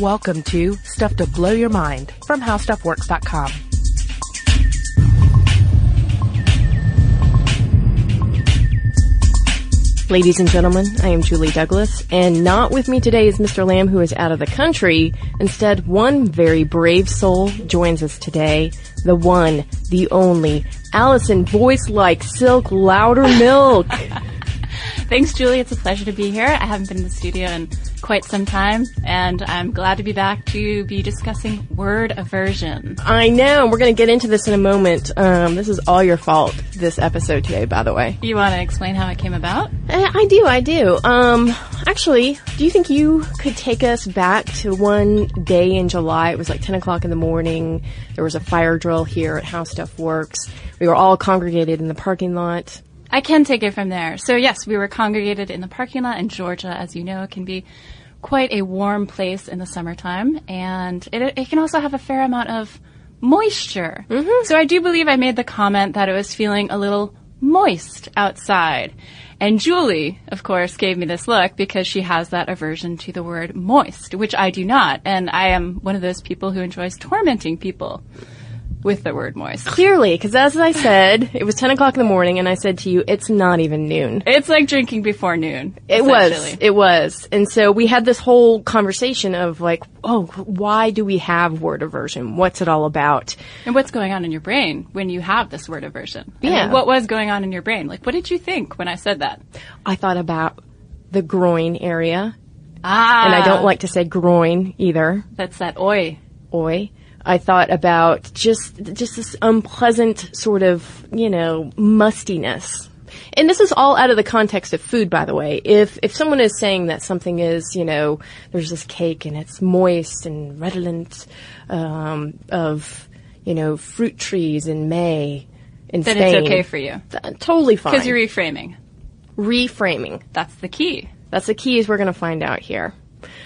Welcome to Stuff to Blow Your Mind from HowStuffWorks.com. Ladies and gentlemen, I am Julie Douglas, and not with me today is Mr. Lamb, who is out of the country. Instead, one very brave soul joins us today. The one, the only, Allison, voice like silk, Loudermilk. Thanks, Julie. It's a pleasure to be here. I haven't been in the studio in quite some time, and I'm glad to be back to be discussing word aversion. I know. We're going to get into this in a moment. Um, this is all your fault, this episode today, by the way. You want to explain how it came about? Uh, I do, I do. Um, actually, do you think you could take us back to one day in July? It was like 10 o'clock in the morning. There was a fire drill here at How Stuff Works. We were all congregated in the parking lot. I can take it from there. So yes, we were congregated in the parking lot in Georgia. As you know, it can be quite a warm place in the summertime, and it, it can also have a fair amount of moisture. Mm-hmm. So I do believe I made the comment that it was feeling a little moist outside. And Julie, of course, gave me this look because she has that aversion to the word moist, which I do not. And I am one of those people who enjoys tormenting people with the word moist. Clearly, because as I said, it was 10 o'clock in the morning, and I said to you, it's not even noon. It's like drinking before noon. It was. It was. And so we had this whole conversation of like, oh, why do we have word aversion? What's it all about? And what's going on in your brain when you have this word aversion? Yeah. what was going on in your brain? Like, what did you think when I said that? I thought about the groin area, Ah. and I don't like to say groin either. That's that oi. Oi. I thought about just just this unpleasant sort of, you know, mustiness. And this is all out of the context of food, by the way. If if someone is saying that something is, you know, there's this cake and it's moist and redolent um, of, you know, fruit trees in May in Then Spain, it's okay for you. th- totally fine. Because you're reframing. reframing. That's the key. That's the key, Is we're going to find out here.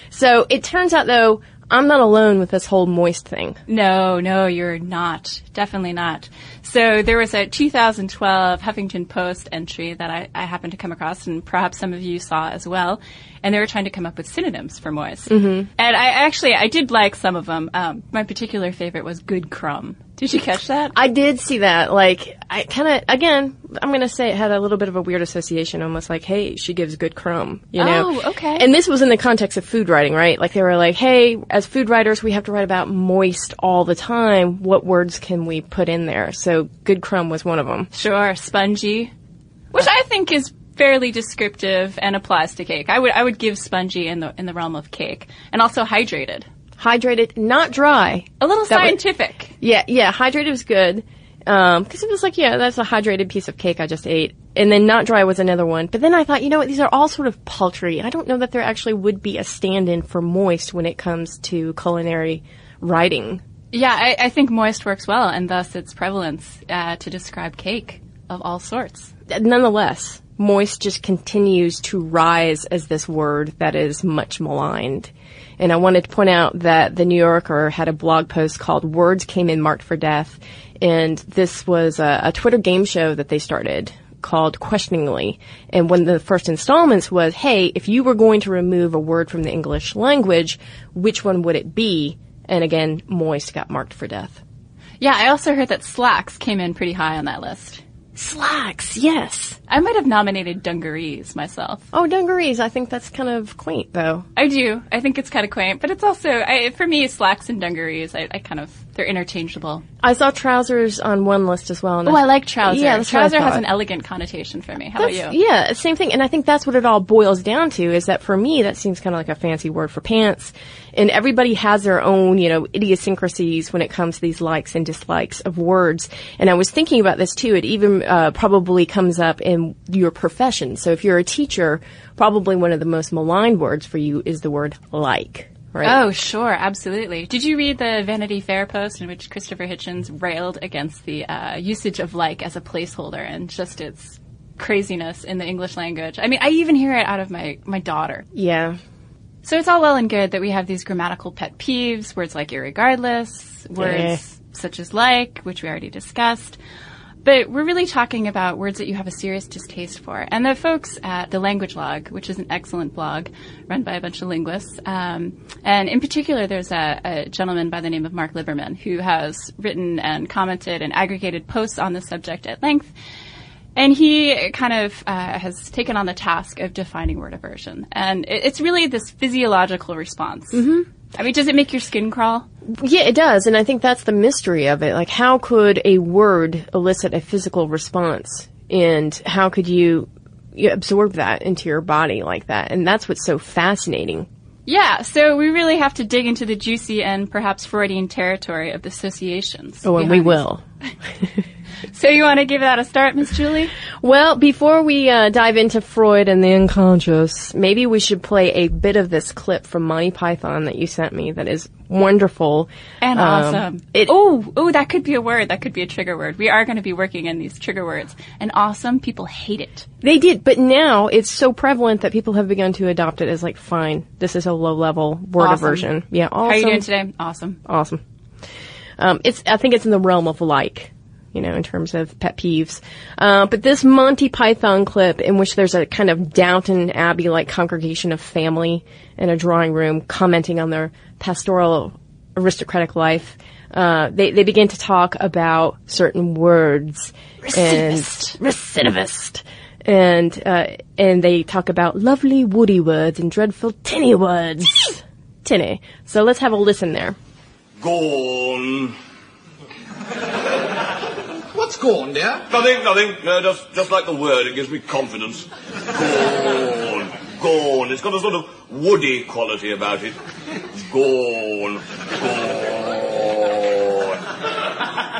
So it turns out, though, I'm not alone with this whole moist thing. No, no, you're not. Definitely not. So there was a 2012 Huffington Post entry that I, I happened to come across, and perhaps some of you saw as well. And they were trying to come up with synonyms for moist. Mm-hmm. And I actually, I did like some of them. Um, my particular favorite was good crumb. Did you catch that? I did see that. Like, I kind of, again, I'm going to say it had a little bit of a weird association, almost like, hey, she gives good crumb, you know? Oh, okay. And this was in the context of food writing, right? Like, they were like, hey, as food writers, we have to write about moist all the time. What words can we put in there? So, good crumb was one of them. Sure, spongy, which I think is fairly descriptive and applies to cake. I would I would give spongy in the in the realm of cake, and also hydrated. Hydrated, not dry. A little That scientific. Yeah, yeah, hydrated was good. Um, cause it was like, yeah, that's a hydrated piece of cake I just ate. And then not dry was another one. But then I thought, you know what, these are all sort of paltry. I don't know that there actually would be a stand-in for moist when it comes to culinary writing. Yeah, I, I think moist works well, and thus its prevalence uh, to describe cake of all sorts. Nonetheless, moist just continues to rise as this word that is much maligned. And I wanted to point out that the New Yorker had a blog post called Words Came in Marked for Death. And this was a, a Twitter game show that they started called Questioningly. And one of the first installments was, hey, if you were going to remove a word from the English language, which one would it be? And again, moist got marked for death. Yeah, I also heard that slacks came in pretty high on that list. Slacks, yes. I might have nominated dungarees myself. Oh, dungarees. I think that's kind of quaint, though. I do. I think it's kind of quaint, but it's also I, for me slacks and dungarees. I, I kind of they're interchangeable. I saw trousers on one list as well. Oh, I like trousers. Yeah, that's trouser has an elegant connotation for me. How about you? Yeah, same thing. And I think that's what it all boils down to is that for me, that seems kind of like a fancy word for pants. And everybody has their own, you know, idiosyncrasies when it comes to these likes and dislikes of words. And I was thinking about this too. It even uh, probably comes up in your profession. So if you're a teacher, probably one of the most maligned words for you is the word like. Right? Oh, sure, absolutely. Did you read the Vanity Fair post in which Christopher Hitchens railed against the uh, usage of like as a placeholder and just its craziness in the English language? I mean, I even hear it out of my, my daughter. Yeah. So it's all well and good that we have these grammatical pet peeves, words like irregardless, words Eh. such as like, which we already discussed. But we're really talking about words that you have a serious distaste for. And the folks at the Language Log, which is an excellent blog run by a bunch of linguists, um, and in particular, there's a, a, gentleman by the name of Mark Liberman who has written and commented and aggregated posts on the subject at length. And he kind of uh, has taken on the task of defining word aversion. And it, it's really this physiological response. Mm-hmm. I mean, does it make your skin crawl? Yeah, it does, and I think that's the mystery of it. Like, how could a word elicit a physical response, and how could you, you absorb that into your body like that? And that's what's so fascinating. Yeah, so we really have to dig into the juicy and perhaps Freudian territory of the associations. Oh, and we will. So you want to give that a start, Miss Julie? Well, before we uh, dive into Freud and the unconscious, maybe we should play a bit of this clip from Monty Python that you sent me. That is wonderful and um, awesome. Oh, oh, that could be a word. That could be a trigger word. We are going to be working in these trigger words. And awesome, people hate it. They did, but now it's so prevalent that people have begun to adopt it as like, fine, this is a low level word awesome. aversion. Yeah, awesome. How are you doing today? Awesome. Awesome. Um, it's, I think it's in the realm of like you know, in terms of pet peeves. Uh, but this Monty Python clip in which there's a kind of Downton Abbey-like congregation of family in a drawing room commenting on their pastoral aristocratic life, uh, they, they begin to talk about certain words recidivist. and recidivist. And, uh, and they talk about lovely woody words and dreadful tinny words. tinny. So let's have a listen there. Gone. What's gone, dear? Nothing, nothing. Uh, just, just like the word, it gives me confidence. Gone. Gone. It's got a sort of woody quality about it. Gone. Gone.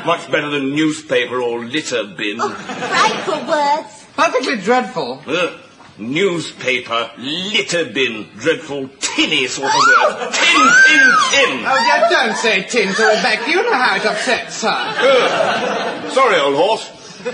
Much better than newspaper or litter bin. Oh, frightful words. Perfectly dreadful. Uh, newspaper, litter bin, dreadful tinny sort of word. Tin, tin, tin. Oh, yeah, don't say tin to Rebecca. You know how it upsets her. Uh, sorry, old horse. All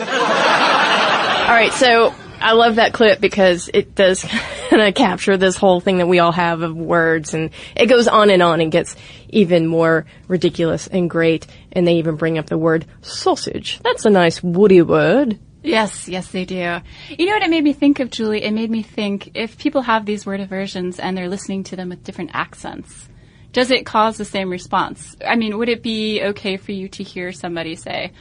right, so I love that clip because it does kind of capture this whole thing that we all have of words, and it goes on and on and gets even more ridiculous and great. And they even bring up the word sausage. That's a nice woody word. Yes, yes, they do. You know what it made me think of, Julie? It made me think if people have these word aversions and they're listening to them with different accents, does it cause the same response? I mean, would it be okay for you to hear somebody say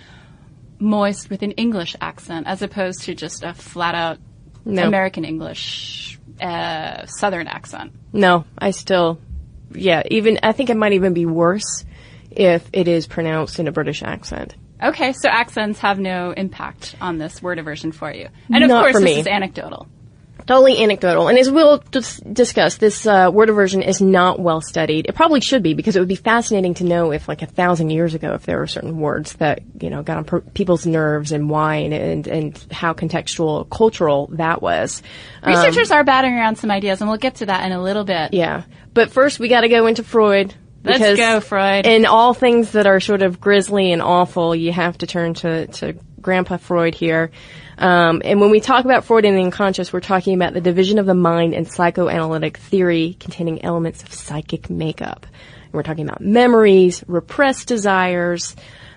moist with an English accent as opposed to just a flat out no. American English, uh, Southern accent? No, I still, yeah, even, I think it might even be worse if it is pronounced in a British accent. Okay, so accents have no impact on this word aversion for you. And of Not course, this is anecdotal. Totally anecdotal. And as we'll dis- discuss, this uh, word aversion is not well studied. It probably should be because it would be fascinating to know if, like a thousand years ago, if there were certain words that you know got on per- people's nerves and why and, and and how contextual, cultural that was. Um, Researchers are batting around some ideas, and we'll get to that in a little bit. Yeah, but first we got to go into Freud. Let's go, Freud. In all things that are sort of grisly and awful, you have to turn to, to Grandpa Freud here. Um, and when we talk about Freud and the unconscious, we're talking about the division of the mind and psychoanalytic theory containing elements of psychic makeup. And we're talking about memories, repressed desires,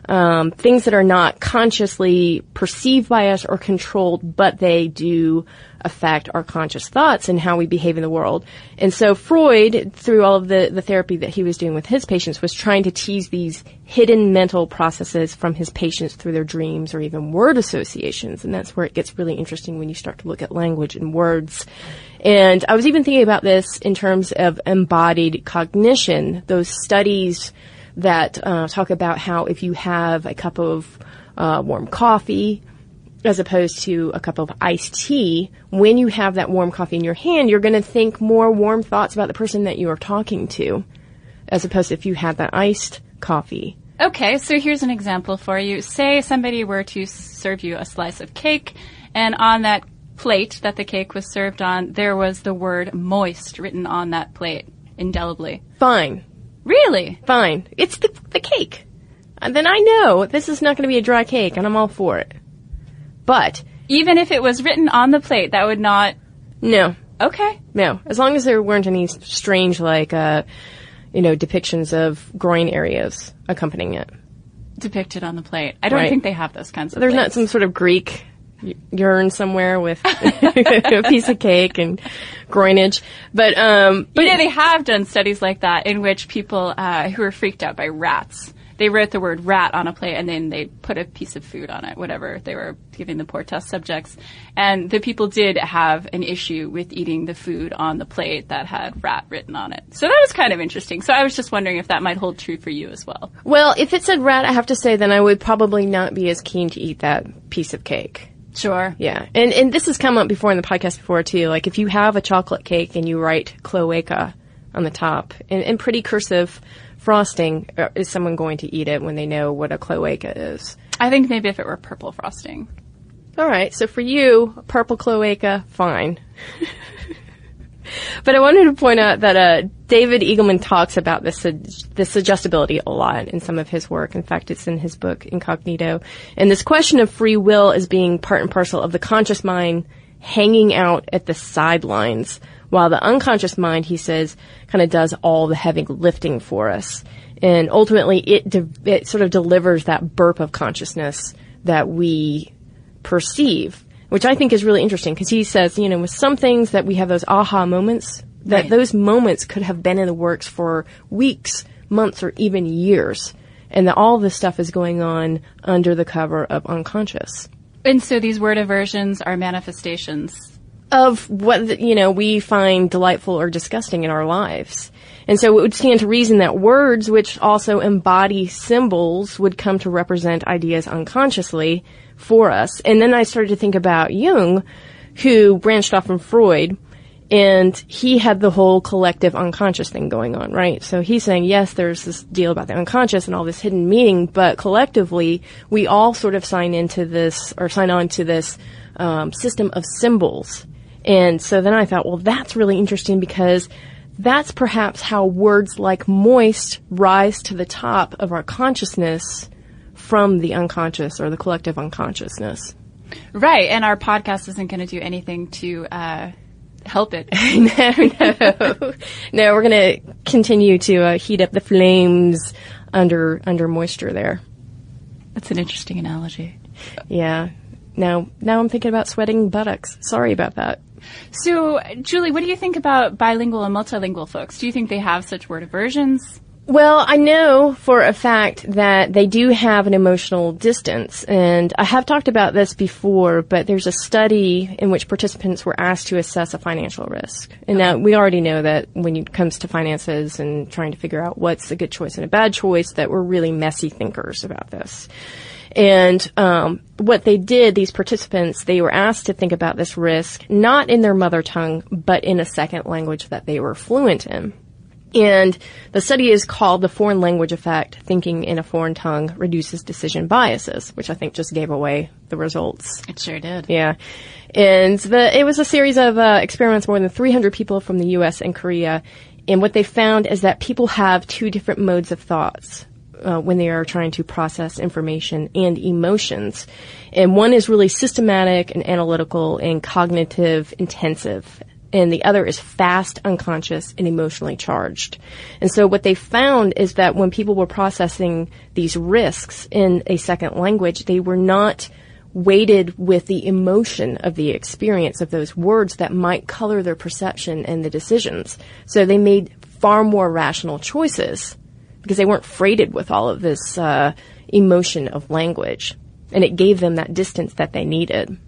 um, things that are not consciously perceived by us or controlled, but they do affect our conscious thoughts and how we behave in the world. And so Freud, through all of the, the therapy that he was doing with his patients, was trying to tease these hidden mental processes from his patients through their dreams or even word associations. And that's where it gets really interesting when you start to look at language and words. And I was even thinking about this in terms of embodied cognition, those studies that uh, talk about how if you have a cup of uh, warm coffee, as opposed to a cup of iced tea, when you have that warm coffee in your hand, you're going to think more warm thoughts about the person that you are talking to, as opposed to if you had that iced coffee. Okay, so here's an example for you. Say somebody were to serve you a slice of cake, and on that plate that the cake was served on, there was the word moist written on that plate indelibly. Fine. Really? Fine. It's the, the cake. And then I know this is not going to be a dry cake, and I'm all for it. But even if it was written on the plate, that would not. No. Okay. No. As long as there weren't any strange, like, uh, you know, depictions of groin areas accompanying it. depicted on the plate. I don't Right. think they have those kinds of There's not some sort of Greek y- urn somewhere with a piece of cake and groinage. But, um, But yeah, they have done studies like that in which people uh, who are freaked out by rats, they wrote the word rat on a plate and then they put a piece of food on it, whatever they were giving the poor test subjects. And the people did have an issue with eating the food on the plate that had rat written on it. So that was kind of interesting. So I was just wondering if that might hold true for you as well. well, if it said rat, I have to say then I would probably not be as keen to eat that piece of cake. Sure. Yeah, and and this has come up before in the podcast before too. Like if you have a chocolate cake and you write cloaca on the top in, and pretty cursive frosting, uh, is someone going to eat it when they know what a cloaca is? I think maybe if it were purple frosting. All right, so for you, purple cloaca, fine. but I wanted to point out that uh, David Eagleman talks about this sug- this suggestibility a lot in some of his work. In fact, it's in his book Incognito. And this question of free will as being part and parcel of the conscious mind hanging out at the sidelines, while the unconscious mind, he says, kind of does all the heavy lifting for us. And ultimately, it de- it sort of delivers that burp of consciousness that we perceive, which I think is really interesting because he says, you know, with some things that we have those aha moments, that Right. those moments could have been in the works for weeks, months, or even years. And that all this stuff is going on under the cover of unconscious. And so these word aversions are manifestations Of what, you know, we find delightful or disgusting in our lives. And so it would stand to reason that words, which also embody symbols, would come to represent ideas unconsciously for us. And then I started to think about Jung, who branched off from Freud, and he had the whole collective unconscious thing going on, right? So he's saying, yes, there's this deal about the unconscious and all this hidden meaning, but collectively, we all sort of sign into this, or sign on to this um, system of symbols. And so then I thought, well, that's really interesting because that's perhaps how words like moist rise to the top of our consciousness from the unconscious or the collective unconsciousness. Right, and our podcast isn't going to do anything to uh, help it. no, no, no. We're going to continue to uh, heat up the flames under under moisture there. That's an interesting analogy. Yeah. Now, now I'm thinking about sweating buttocks. Sorry about that. So, Julie, what do you think about bilingual and multilingual folks? Do you think they have such word aversions? Well, I know for a fact that they do have an emotional distance, and I have talked about this before, but there's a study in which participants were asked to assess a financial risk. And now we already know that when it comes to finances and trying to figure out what's a good choice and a bad choice, that we're really messy thinkers about this. And um, what they did, these participants, they were asked to think about this risk not in their mother tongue, but in a second language that they were fluent in. And the study is called the foreign language effect. Thinking in a foreign tongue reduces decision biases, which I think just gave away the results. It sure did. Yeah. And the, it was a series of uh, experiments, more than 300 people from the U.S. and Korea. And what they found is that people have two different modes of thoughts. Uh, when they are trying to process information and emotions. And one is really systematic and analytical and cognitive intensive. And the other is fast, unconscious, and emotionally charged. And so what they found is that when people were processing these risks in a second language, they were not weighted with the emotion of the experience of those words that might color their perception and the decisions. So they made far more rational choices because they weren't freighted with all of this uh, emotion of language. And it gave them that distance that they needed.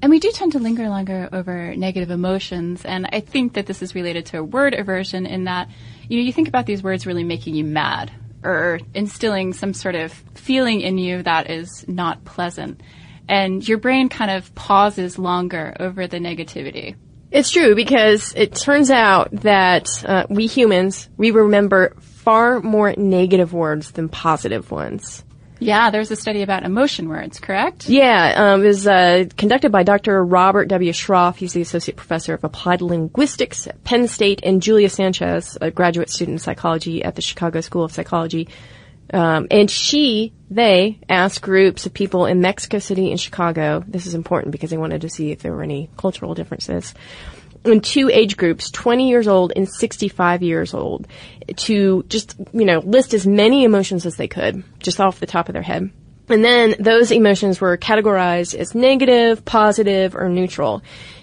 And we do tend to linger longer over negative emotions, and I think that this is related to word aversion in that, you know, you think about these words really making you mad or instilling some sort of feeling in you that is not pleasant. And your brain kind of pauses longer over the negativity. It's true because it turns out that uh, we humans, we remember far more negative words than positive ones. Yeah, there's a study about emotion words, correct? Yeah, um, it was uh, conducted by Dr. Robert W. Schrauf. He's the associate professor of applied linguistics at Penn State, and Julia Sanchez, a graduate student in psychology at the Chicago School of Psychology. Um, and she, they asked groups of people in Mexico City and Chicago. This is important because they wanted to see if there were any cultural differences. In two age groups, 20 years old and 65 years old, to just, you know, list as many emotions as they could, just off the top of their head. And then those emotions were categorized as negative, positive, or neutral.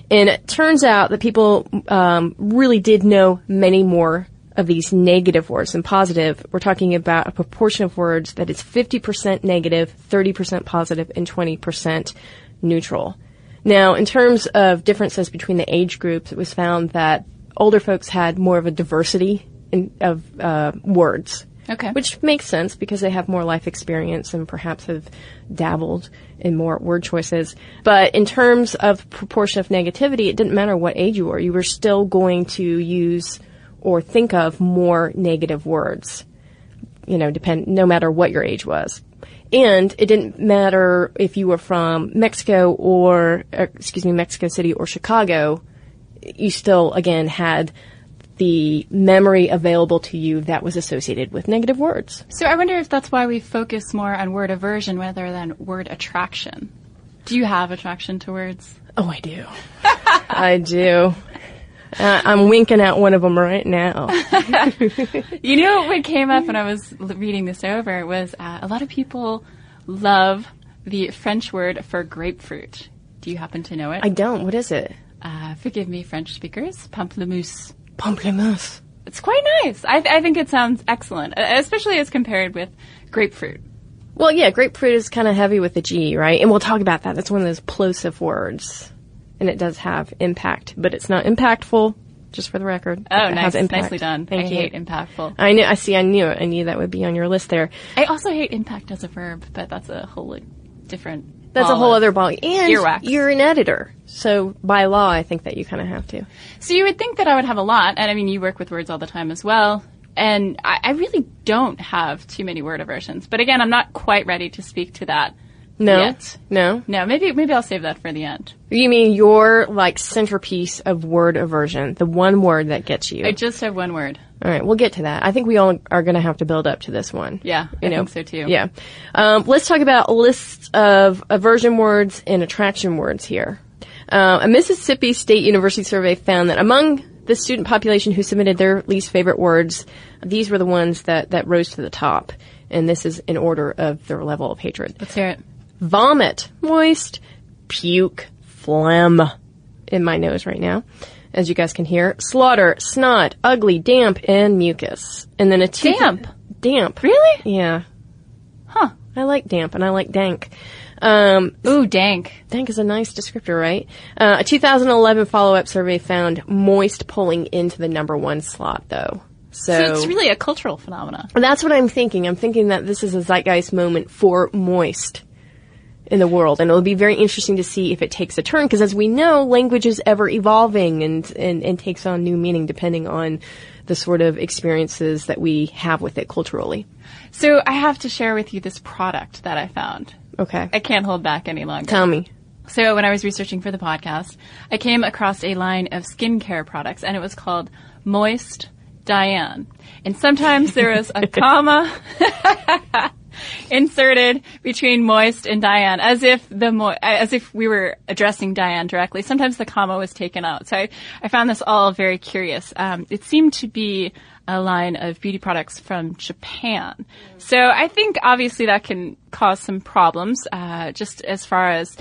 And it turns out that people um, really did know many more of these negative words than positive. We're talking about a proportion of words that is 50% negative, 30% positive, and 20% neutral. Now, in terms of differences between the age groups, it was found that older folks had more of a diversity in, of uh, words. Okay. Which makes sense because they have more life experience and perhaps have dabbled in more word choices. But in terms of proportion of negativity, it didn't matter what age you were. You were still going to use or think of more negative words. You know, depend, no matter what your age was. And it didn't matter if you were from Mexico or, uh, excuse me, Mexico City or Chicago, you still, again, had the memory available to you that was associated with negative words. So I wonder if that's why we focus more on word aversion rather than word attraction. Do you have attraction to words? Oh, I do. I do. Uh, I'm winking at one of them right now. You know what came up when I was reading this over was uh, a lot of people love the French word for grapefruit. Do you happen to know it? I don't. What is it? uh, forgive me, French speakers. Pamplemousse. Pamplemousse. It's quite nice. I, th- I think it sounds excellent, especially as compared with grapefruit. Well, yeah, grapefruit is kind of heavy with the G, right? And we'll talk about that. That's one of those plosive words. And it does have impact, but it's not impactful, just for the record. Oh, It nice. has impact. Nicely done. Thank I you. hate impactful. I knew, I see, I knew it. I knew that would be on your list there. I also hate impact as a verb, but that's a whole like, different. That's a whole other ball. And earwax. you're an editor. So by law, I think that you kind of have to. So you would think that I would have a lot, and I mean, you work with words all the time as well. And I, I really don't have too many word aversions. But again, I'm not quite ready to speak to that No? yet. No? No, maybe maybe I'll save that for the end. You mean your, like, centerpiece of word aversion, the one word that gets you. I just have one word. All right, we'll get to that. I think we all are going to have to build up to this one. Yeah, you I know. think so too. Yeah. Um, let's talk about lists of aversion words and attraction words here. Uh, a Mississippi State University survey found that among the student population who submitted their least favorite words, these were the ones that, that rose to the top. And this is in order of their level of hatred. Let's hear it. Vomit, moist, puke, phlegm in my nose right now, as you guys can hear. Slaughter, snot, ugly, damp, and mucus. And then a two Damp? damp. Really? Yeah. Huh. I like damp and I like dank. Um, Ooh, dank. dank is a nice descriptor, right? Uh, a 2011 follow-up survey found moist pulling into the number one slot, though. So, So it's really a cultural phenomenon. that's what I'm thinking. I'm thinking that this is a zeitgeist moment for moist in the world, and it'll be very interesting to see if it takes a turn. Because as we know, language is ever evolving and, and and takes on new meaning depending on the sort of experiences that we have with it culturally. So I have to share with you this product that I found. Okay, I can't hold back any longer. tell me. So when I was researching for the podcast, I came across a line of skincare products and it was called Moist Diane. And sometimes there is a comma inserted between moist and Diane as if the mo- as if we were addressing Diane directly. Sometimes the comma was taken out. So I, I found this all very curious. Um, it seemed to be a line of beauty products from Japan. So I think obviously that can cause some problems, uh, just as far as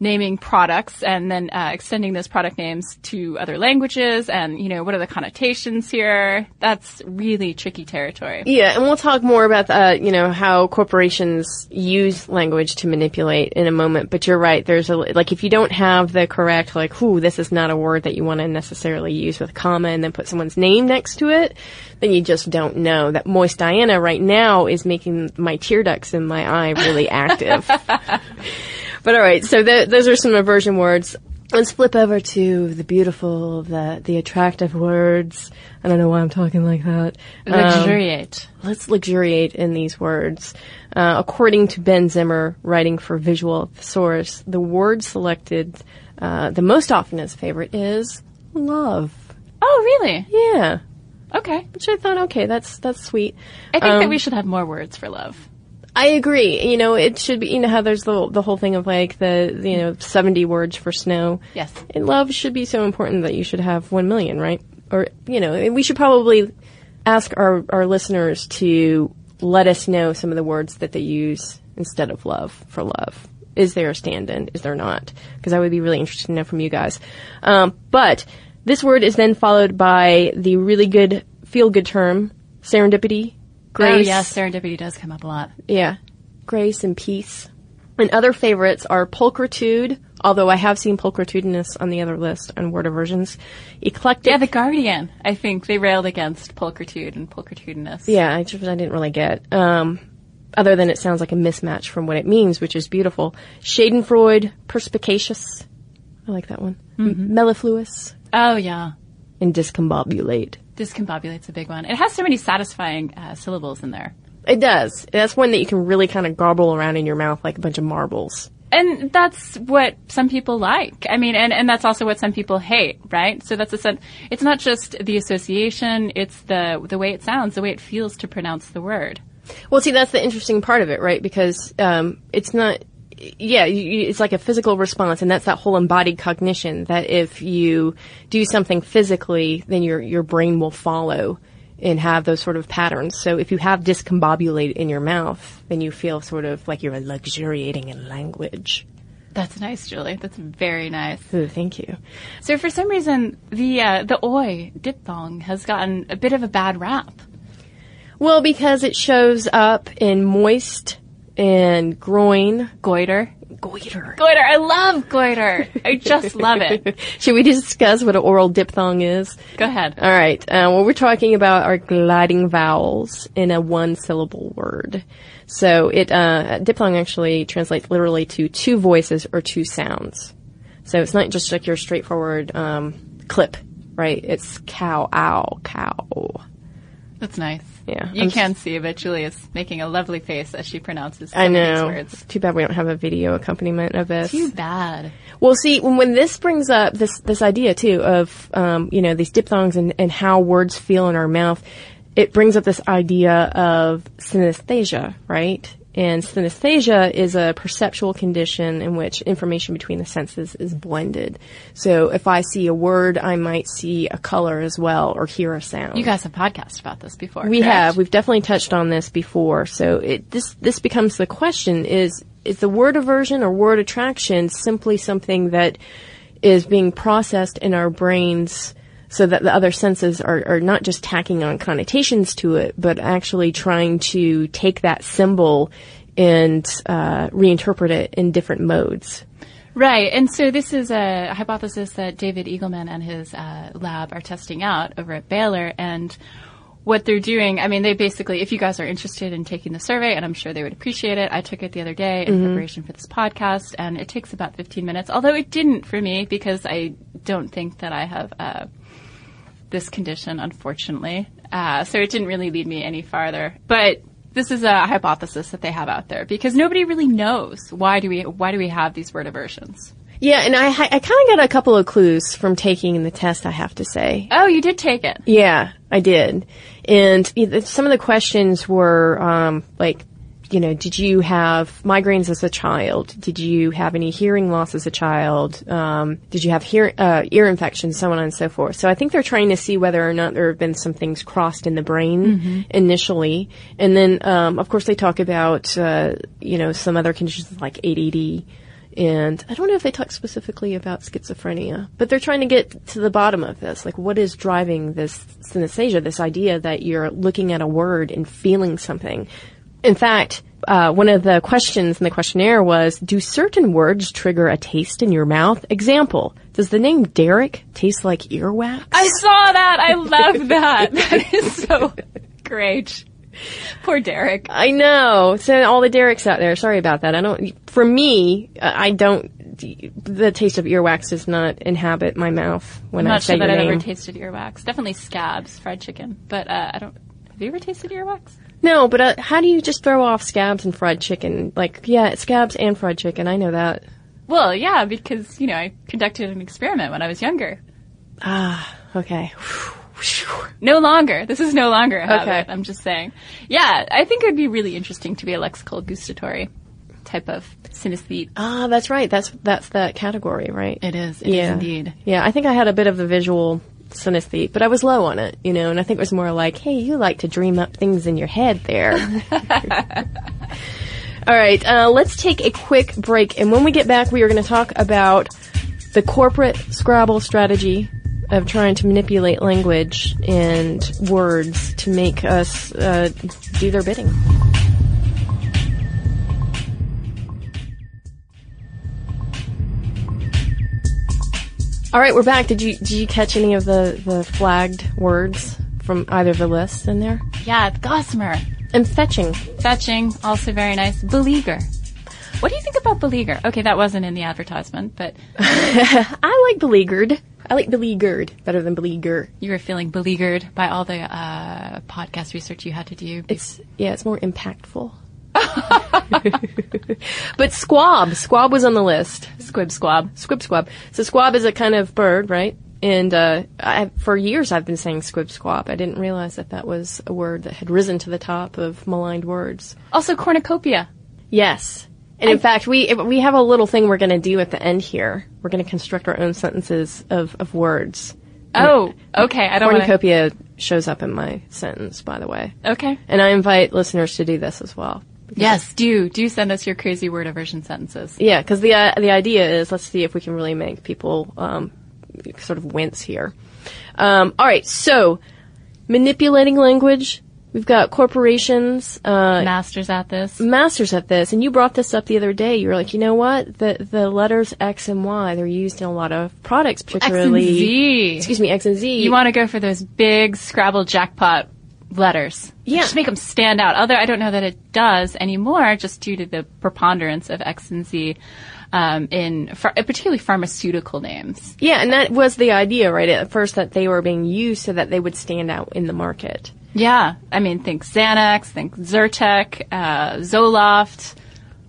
naming products and then uh, extending those product names to other languages and you know what are the connotations here that's really tricky territory Yeah, and we'll talk more about uh, you know how corporations use language to manipulate in a moment. But you're right. There's a like if you don't have the correct like, whoo, this is not a word that you want to necessarily use with a comma and then put someone's name next to it, then you just don't know. That moist Diana right now is making my tear ducts in my eye really active. but all right, so th- those are some aversion words. Let's flip over to the beautiful, the the attractive words. I don't know why I'm talking like that. Um, luxuriate let's luxuriate in these words. Uh, according to Ben Zimmer, writing for Visual Thesaurus, the word selected uh, the most often as favorite is love. oh really Yeah, okay which I thought, okay, that's that's sweet. i think Um, that we should have more words for love I agree. You know, it should be. You know how there's the the whole thing of like the you know 70 words for snow. Yes. And love should be so important that you should have one million, right? Or you know, we should probably ask our our listeners to let us know some of the words that they use instead of love for love. Is there a stand-in? Is there not? Because I would be really interested to know from you guys. Um, but this word is then followed by the really good feel-good term serendipity. Grace. Oh, yes, serendipity does come up a lot. Yeah. Grace and peace. And other favorites are pulchritude, although I have seen pulchritudinous on the other list on word aversions. Eclectic. Yeah, The Guardian, I think they railed against pulchritude and pulchritudinous. Yeah, I, just, I didn't really get. Um, other than it sounds like a mismatch from what it means, which is beautiful. Schadenfreude, perspicacious. I like that one. Mm-hmm. Mellifluous Oh, yeah. and discombobulate. Discombobulate's a big one. It has so many satisfying uh, syllables in there. It does. That's one that you can really kind of garble around in your mouth like a bunch of marbles. And that's what some people like. I mean, and, and that's also what some people hate, right? So that's a sen- it's not just the association, it's the the way it sounds, the way it feels to pronounce the word. Well, see, that's the interesting part of it, right? Because um, it's not. Yeah, you, it's like a physical response, and that's that whole embodied cognition. That if you do something physically, then your your brain will follow and have those sort of patterns. So if you have discombobulate in your mouth, then you feel sort of like you're luxuriating in language. That's nice, Julie. That's very nice. Ooh, thank you. So for some reason, the uh, the oi diphthong has gotten a bit of a bad rap. Well, because it shows up in moist and groin. Goiter. Goiter. Goiter. I love goiter. I just love it. Should we discuss what an oral diphthong is? Go ahead. All right. Uh, what we're talking about are gliding vowels in a one-syllable word. So it uh, diphthong actually translates literally to two voices or two sounds. So it's not just like your straightforward um, clip, right? It's cow, ow, cow. That's nice. Yeah, You I'm can't see, but Julie is making a lovely face as she pronounces some I of these know. words. Too bad we don't have a video accompaniment of this. Too bad. Well, see, when, when this brings up this this idea too of um, you know these diphthongs and, and how words feel in our mouth, it brings up this idea of synesthesia, right? And synesthesia is a perceptual condition in which information between the senses is blended. So if I see a word, I might see a color as well or hear a sound. You guys have podcast about this before. We correct? have. We've definitely touched on this before. So it, this this becomes the question: is is the word aversion or word attraction simply something that is being processed in our brains? So that the other senses are, are not just tacking on connotations to it, but actually trying to take that symbol and uh, reinterpret it in different modes. Right, and so this is a hypothesis that David Eagleman and his uh, lab are testing out over at Baylor, and what they're doing, I mean, they basically, if you guys are interested in taking the survey, and I'm sure they would appreciate it, I took it the other day in preparation for this podcast, and it takes about 15 minutes, although it didn't for me because I don't think that I have uh, this condition, unfortunately. Uh, so it didn't really lead me any farther. But this is a hypothesis that they have out there because nobody really knows why do we why do we have these word aversions. Yeah, and I, I kind of got a couple of clues from taking the test, I have to say. Oh, you did take it. Yeah, I did. And some of the questions were um, like, you know, did you have migraines as a child? Did you have any hearing loss as a child? Um, did you have hear, uh, ear infections, so on and so forth? So I think they're trying to see whether or not there have been some things crossed in the brain initially. And then, um, of course, they talk about, uh, you know, some other conditions like ADD. And I don't know if they talk specifically about schizophrenia, but they're trying to get to the bottom of this. Like, what is driving this synesthesia, this idea that you're looking at a word and feeling something? In fact, uh, one of the questions in the questionnaire was, do certain words trigger a taste in your mouth? Example, does the name Derek taste like earwax? I saw that. I love that. That is so great. Poor Derek. I know. So all the Derek's out there. Sorry about that. I don't. For me, uh, I don't. The taste of earwax does not inhabit my mouth when I'm I not say sure that I've ever tasted earwax. Definitely scabs, fried chicken, but uh, I don't. Have you ever tasted earwax? No, but uh, how do you just throw off scabs and fried chicken? Like, yeah, scabs and fried chicken. I know that. Well, yeah, because you know I conducted an experiment when I was younger. Ah, okay. No longer. This is no longer a habit. Okay. I'm just saying. Yeah, I think it would be really interesting to be a lexical gustatory type of synesthete. Ah, that's right. That's that's that category, right? It is. It is yeah. indeed. Yeah, I think I had a bit of the visual synesthete, but I was low on it, you know, and I think it was more like, hey, you like to dream up things in your head there. All right, uh, let's take a quick break, and when we get back, we are going to talk about the corporate Scrabble strategy of trying to manipulate language and words to make us uh, do their bidding. All right, we're back. Did you did you catch any of the, the flagged words from either of the lists in there? Yeah, gossamer. And fetching. Fetching, also very nice. Beleaguer. What do you think about beleaguer? Okay, that wasn't in the advertisement, but I like beleaguered. I like beleaguered better than beleaguer. you were feeling beleaguered by all the uh, podcast research you had to do. It's yeah, it's more impactful. but squab, squab was on the list. squib squab. Squib squab. So squab is a kind of bird, right? And uh, I, for years I've been saying squib squab. I didn't realize that that was a word that had risen to the top of maligned words. Also cornucopia. Yes. And in fact, we we have a little thing we're going to do at the end here. We're going to construct our own sentences of, of words. Oh, okay. I don't. Cornucopia shows up in my sentence, by the way. Okay. And I invite listeners to do this as well. Yes, do do send us your crazy word aversion sentences. Yeah, because the uh, the idea is let's see if we can really make people um, sort of wince here. Um, all right, so manipulating language. We've got corporations, uh, Masters at this. masters at this, and you brought this up the other day. You were like, you know what? The the letters X and Y they're used in a lot of products, X and particularly Z. excuse me, X and Z. You want to go for those big Scrabble jackpot letters. Yeah. Just make them stand out. Although I don't know that it does anymore, just due to the preponderance of X and Z um, in ph- particularly pharmaceutical names. yeah, and that was the idea, right? At first, that they were being used so that they would stand out in the market. Yeah, I mean, think Xanax, think Zyrtec, uh, Zoloft.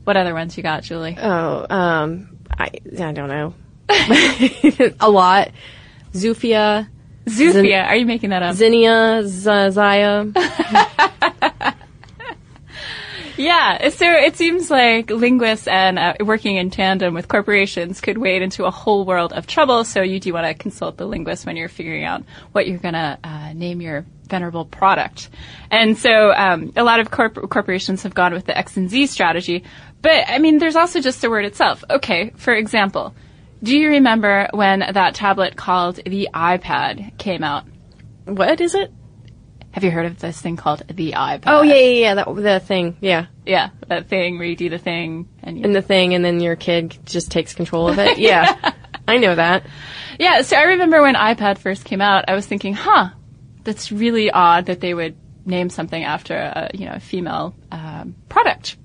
What other ones you got, Julie? Oh, um, I I don't know. a lot. Zufia, Zufia. Are you making that up? Zinnia, Z- Zaya. Yeah, so it seems like linguists and uh, working in tandem with corporations could wade into a whole world of trouble. So you do want to consult the linguist when you're figuring out what you're going to uh, name your venerable product. And so um, a lot of corp- corporations have gone with the X and Z strategy. But I mean, there's also just the word itself. Okay, for example, do you remember when that tablet called the iPad came out? what is it? Have you heard of this thing called the iPad? Oh yeah, yeah, yeah. That the thing. Yeah, yeah, that thing where you do the thing and you and the thing, and then your kid just takes control of it. Yeah, I know that. Yeah, so I remember when iPad first came out, I was thinking, huh, that's really odd that they would name something after a you know a female um, product.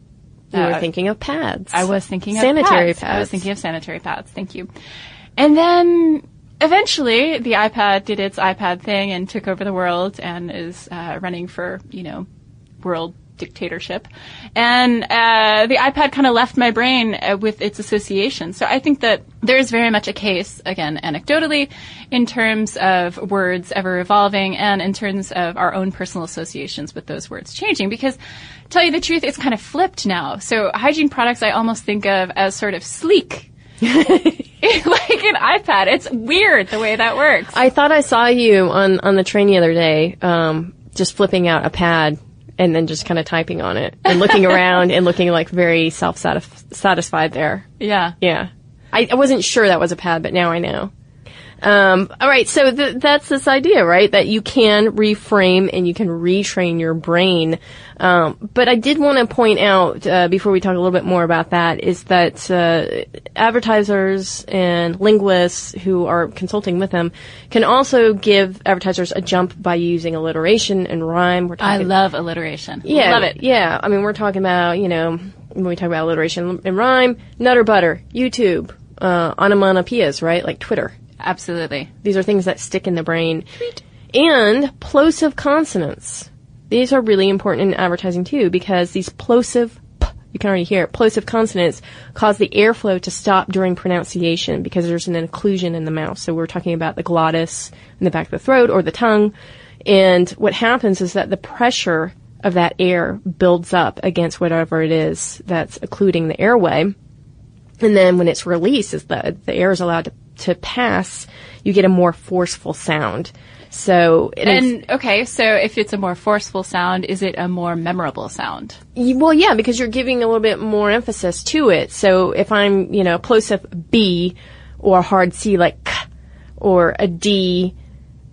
You were Uh, thinking of pads. I was thinking of sanitary pads. I was thinking of sanitary pads. Thank you. And then eventually, the iPad did its iPad thing and took over the world and is uh, running for you know world dictatorship. And uh, the iPad kind of left my brain uh, with its association. So I think that there's very much a case, again, anecdotally, in terms of words ever evolving and in terms of our own personal associations with those words changing. Because, tell you the truth, it's kind of flipped now. So hygiene products I almost think of as sort of sleek. like an iPad. It's weird the way that works. I thought I saw you on on the train the other day, um, just flipping out a pad and then just kind of typing on it and looking around and looking like very self satisfied there. yeah. Yeah. I, I wasn't sure that was a pad, but now I know. Um, all right, so th- that's this idea, right? That you can reframe and you can retrain your brain. Um, but I did want to point out uh, before we talk a little bit more about that is that uh, advertisers and linguists who are consulting with them can also give advertisers a jump by using alliteration and rhyme. We're I love alliteration. yeah, Love it. Yeah, I mean, we're talking about you know when we talk about alliteration and rhyme, nutter butter, YouTube, uh, onomatopoeias, right? Like Twitter. Absolutely. These are things that stick in the brain. And plosive consonants. These are really important in advertising too because these plosive you can already hear it. Plosive consonants cause the airflow to stop during pronunciation because there's an occlusion in the mouth. So we're talking about the glottis in the back of the throat or the tongue. And what happens is that the pressure of that air builds up against whatever it is that's occluding the airway. And then when it's released, as the, the air is allowed to, to pass, you get a more forceful sound. So, it is- And okay, so if it's a more forceful sound, is it a more memorable sound? Y- Well, yeah, because you're giving a little bit more emphasis to it. So if I'm, you know, a close up B or a hard C like K or a D,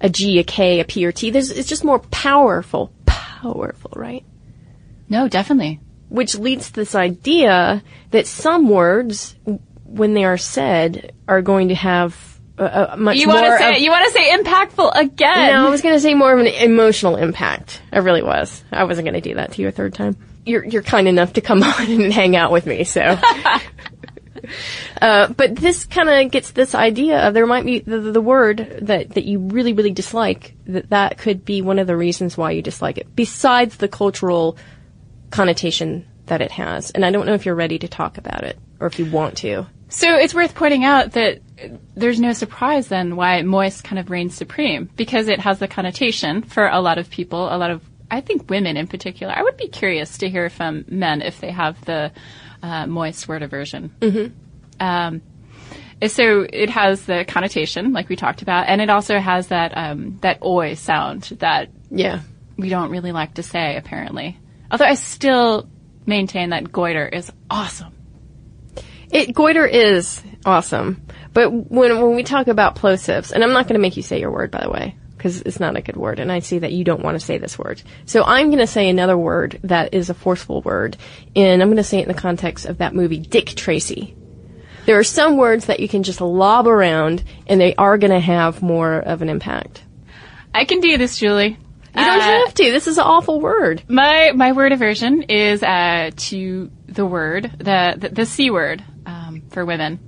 a G, a K, a P or T, there's, it's just more powerful. Powerful, right? No, definitely. Which leads to this idea that some words, when they are said, are going to have a, a much You more want to say of- you want to say impactful again? no, I was going to say more of an emotional impact. I really was. I wasn't going to do that to you a third time. You're you're kind enough to come on and hang out with me, so. uh, but this kind of gets this idea of there might be the, the word that that you really really dislike. That that could be one of the reasons why you dislike it, besides the cultural connotation that it has. And I don't know if you're ready to talk about it or if you want to. So it's worth pointing out that there's no surprise then why moist kind of reigns supreme because it has the connotation for a lot of people, a lot of I think women in particular. I would be curious to hear from men if they have the uh, moist word aversion. Mm-hmm. Um, so it has the connotation, like we talked about, and it also has that um, that oi sound that Yeah. we don't really like to say, apparently. Although I still maintain that goiter is awesome. It goiter is awesome, but when when we talk about plosives, and I'm not going to make you say your word, by the way, because it's not a good word, and I see that you don't want to say this word. So I'm going to say another word that is a forceful word, and I'm going to say it in the context of that movie, Dick Tracy. There are some words that you can just lob around, and they are going to have more of an impact. I can do this, Julie. You don't have to. This is an awful word. My my word aversion is uh, to the word the the, the c word um, for women.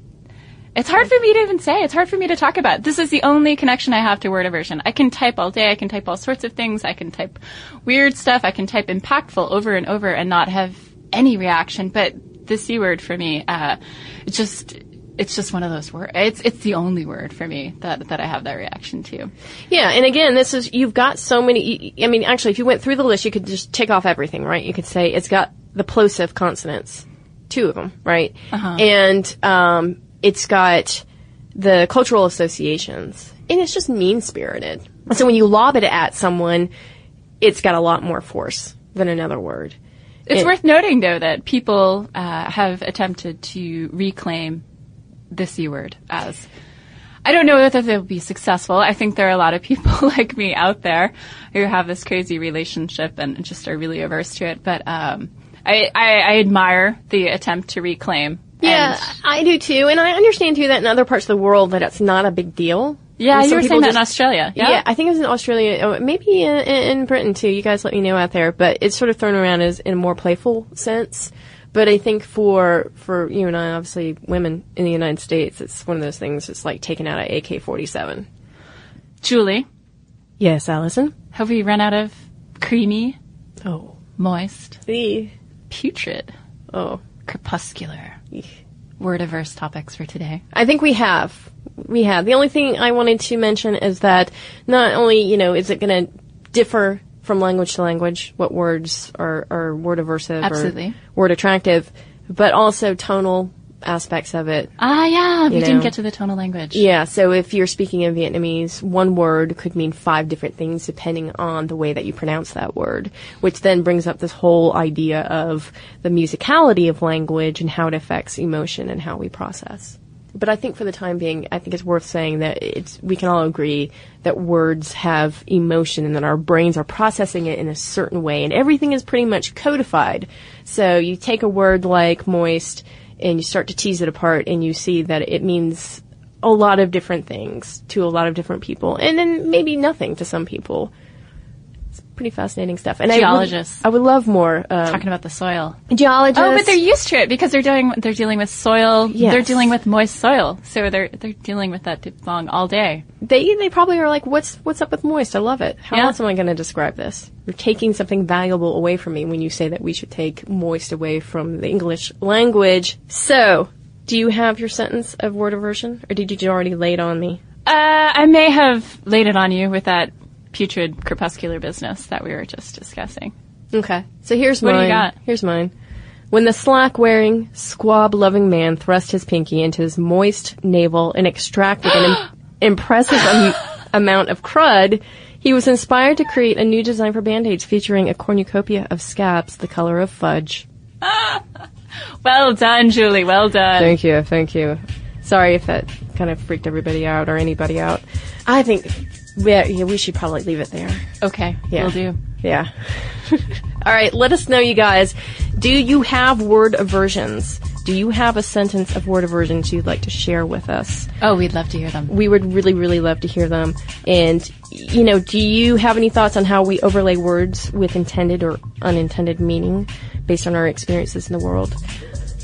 It's hard for me to even say. It's hard for me to talk about. This is the only connection I have to word aversion. I can type all day. I can type all sorts of things. I can type weird stuff. I can type impactful over and over and not have any reaction. But the c word for me, uh, it's just it's just one of those words. It's it's the only word for me that that I have that reaction to. Yeah, and again, this is you've got so many. I mean, actually, if you went through the list, you could just tick off everything, right? You could say it's got the plosive consonants, two of them, right? And um, it's got the cultural associations, and it's just mean spirited. So when you lob it at someone, it's got a lot more force than another word. It's It- worth noting, though, that people uh, have attempted to reclaim the C word as. I don't know whether they'll be successful. I think there are a lot of people like me out there who have this crazy relationship and just are really averse to it. But um, I, I, I admire the attempt to reclaim. Yeah, And- I do too, and I understand too that in other parts of the world that it's not a big deal. yeah, And you were people saying that in Australia. Yeah. Yeah. I think it was in Australia, oh, maybe in, in Britain too. You guys let me know out there, but it's sort of thrown around as in a more playful sense. But I think for for you and I, obviously women in the United States, it's one of those things. It's like taken out of AK forty seven. Julie, Yes, Allison. have we run out of creamy, Oh, moist, the putrid, oh. crepuscular word averse topics for today? I think we have. We have. The only thing I wanted to mention is that not only, you know, is it going to differ from language to language, what words are, are word aversive Absolutely. or word attractive, but also tonal aspects of it. Ah, yeah, we You didn't get to the tonal language. Yeah, so if you're speaking in Vietnamese, one word could mean five different things depending on the way that you pronounce that word, which then brings up this whole idea of the musicality of language and how it affects emotion and how we process. But I think for the time being, I think it's worth saying that it's, we can all agree that words have emotion and that our brains are processing it in a certain way and everything is pretty much codified. So you take a word like moist and you start to tease it apart and you see that it means a lot of different things to a lot of different people and then maybe nothing to some people. Pretty fascinating stuff. And I Geologists. would, I would love more. Um, Talking about the soil. geologists. Oh, but they're used to it because they're doing they're dealing with soil. Yes. They're dealing with moist soil, so they're they're dealing with that diphthong all day. they they probably are like, what's what's up with moist? I love it. How Yeah. else am I going to describe this? You're taking something valuable away from me when you say that we should take moist away from the English language. So, do you have your sentence of word aversion, or did you already lay it on me? Uh, I may have laid it on you with that putrid crepuscular business that we were just discussing. Okay. So here's What do you got? Here's mine. When the slack-wearing, squab-loving man thrust his pinky into his moist navel and extracted an im- impressive am- amount of crud, he was inspired to create a new design for Band-Aids featuring a cornucopia of scabs the color of fudge. Well done, Julie. Well done. Thank you, thank you. Sorry if that kind of freaked everybody out or anybody out. I think yeah, yeah we should probably leave it there. Okay, Yeah. will do. Yeah. All right, let us know, you guys. Do you have word aversions? Do you have a sentence of word aversions you'd like to share with us? Oh, we'd love to hear them. We would really, really love to hear them. And, you know, do you have any thoughts on how we overlay words with intended or unintended meaning based on our experiences in the world?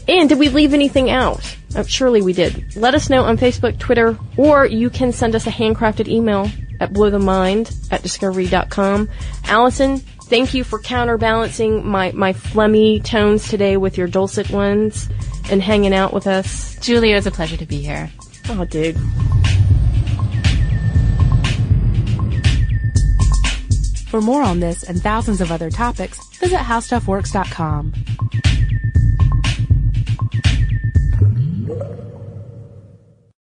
And did we leave anything out? Uh, surely we did. Let us know on Facebook, Twitter, or you can send us a handcrafted email at blowthemind at discovery.com. Allison, thank you for counterbalancing my, my phlegmy tones today with your dulcet ones and hanging out with us. Julia, it was a pleasure to be here. Oh, dude. For more on this and thousands of other topics, visit howstuffworks.com.